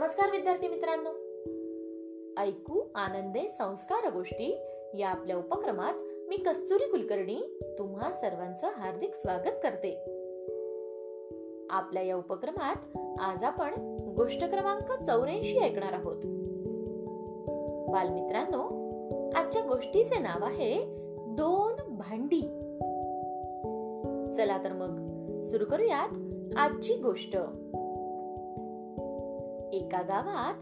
नमस्कार विद्यार्थी मित्रांनो. ऐकू आनंदे संस्कार गोष्टी या आपल्या उपक्रमात मी कस्तुरी कुलकर्णी तुम्हा सर्वांचं हार्दिक स्वागत करते. आपल्या या उपक्रमात आज आपण गोष्ट क्रमांक चौऱ्याऐंशी ऐकणार आहोत. बालमित्रांनो आजच्या गोष्टीचे नाव आहे दोन भांडी. चला तर मग सुरू करूयात आजची गोष्ट. एका गावात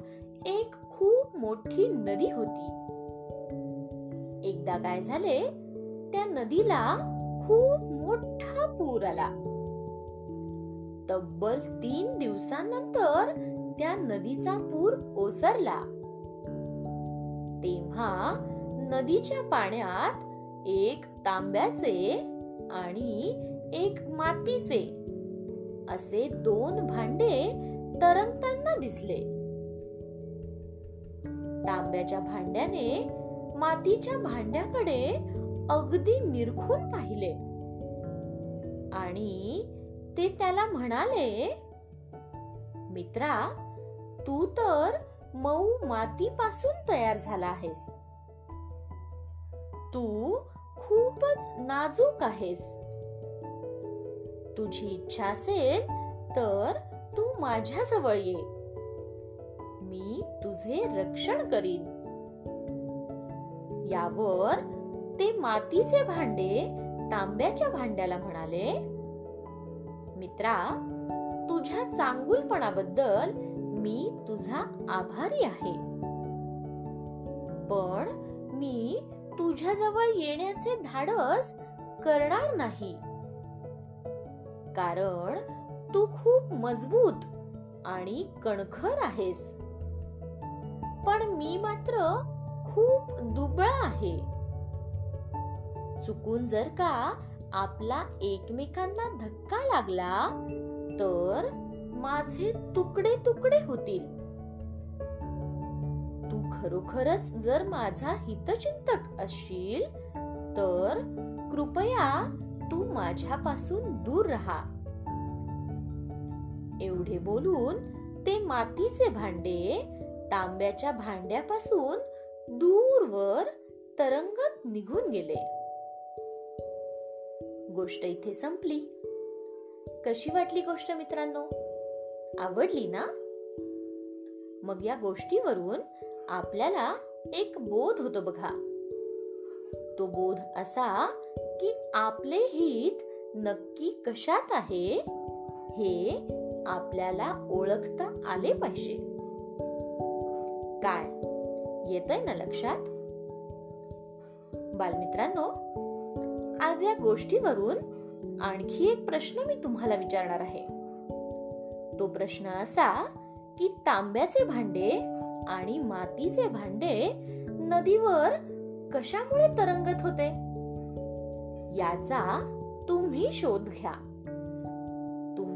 एक खूप मोठी नदी होती. एकदा काय झाले त्या नदीला खूप मोठा पूर आला. तब्बल तीन दिवसांनंतर त्या नदीचा पूर ओसरला. तेव्हा नदीच्या पाण्यात एक तांब्याचे आणि एक मातीचे असे दोन भांडे तरंगताना दिसले. तांब्याच्या भांड्याने मातीच्या भांड्याकडे अगदी निरखून पाहिले. आणि ते त्याला म्हणाले मित्रा तू तर मऊ मातीपासून तयार झाला आहेस. तू खूपच नाजूक आहेस. तुझी इच्छा असेल तर तू माझ्याजवळ ये. मी तुझे रक्षण करीन. यावर ते मातीचे भांडे तांब्याच्या भांड्याला म्हणाले मित्रा तुझ्या चांगुलपणाबद्दल मी तुझा आभारी आहे. पण मी तुझ्याजवळ येण्याचे धाडस करणार नाही. कारण तू खूप मजबूत आणि कणखर आहेस. पण मी मात्र खूप दुबळा आहे. चुकून जर का आपला एकमेकांना धक्का लागला तर माझे तुकडे तुकडे होतील. तू खरोखरच जर माझा हितचिंतक असशील तर कृपया तू माझ्यापासून दूर राहा. एवढे बोलून ते मातीचे भांडे तांब्याच्या भांड्यापासून दूरवर तरंगत निघून गेले. गोष्ट इथे संपली. कशी वाटली गोष्ट मित्रांनो? आवडली ना? मग या गोष्टीवरून आपल्याला एक बोध होतो बघा. तो बोध असा की आपले हित नक्की कशात आहे? हे आपल्याला ओळखता आले पाहिजे. काय? येतय ना लक्षात? बालमित्रांनो आज या गोष्टीवरून आणखी एक प्रश्न मी तुम्हाला विचारणार आहे. तो प्रश्न असा की तांब्याचे भांडे आणि मातीचे भांडे नदीवर कशामुळे तरंगत होते? याचा तुम्ही शोध घ्या.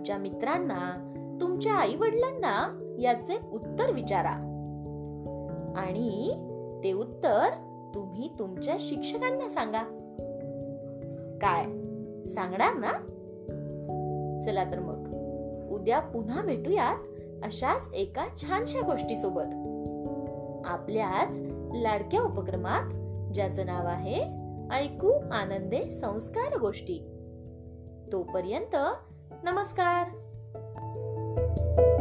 तुमच्या मित्रांना तुमच्या आई वडिलांना याचे उत्तर विचारा. आणि ते उत्तर तुम्ही तुमच्या शिक्षकांना सांगा. काय? सांगणार ना? चला तर मग. उद्या पुन्हा भेटूयात अशाच एका छानशा गोष्टी सोबत आपल्याच लाडक्या उपक्रमात ज्याचं नाव आहे ऐकू आनंदे संस्कार गोष्टी. तोपर्यंत नमस्कार Thank.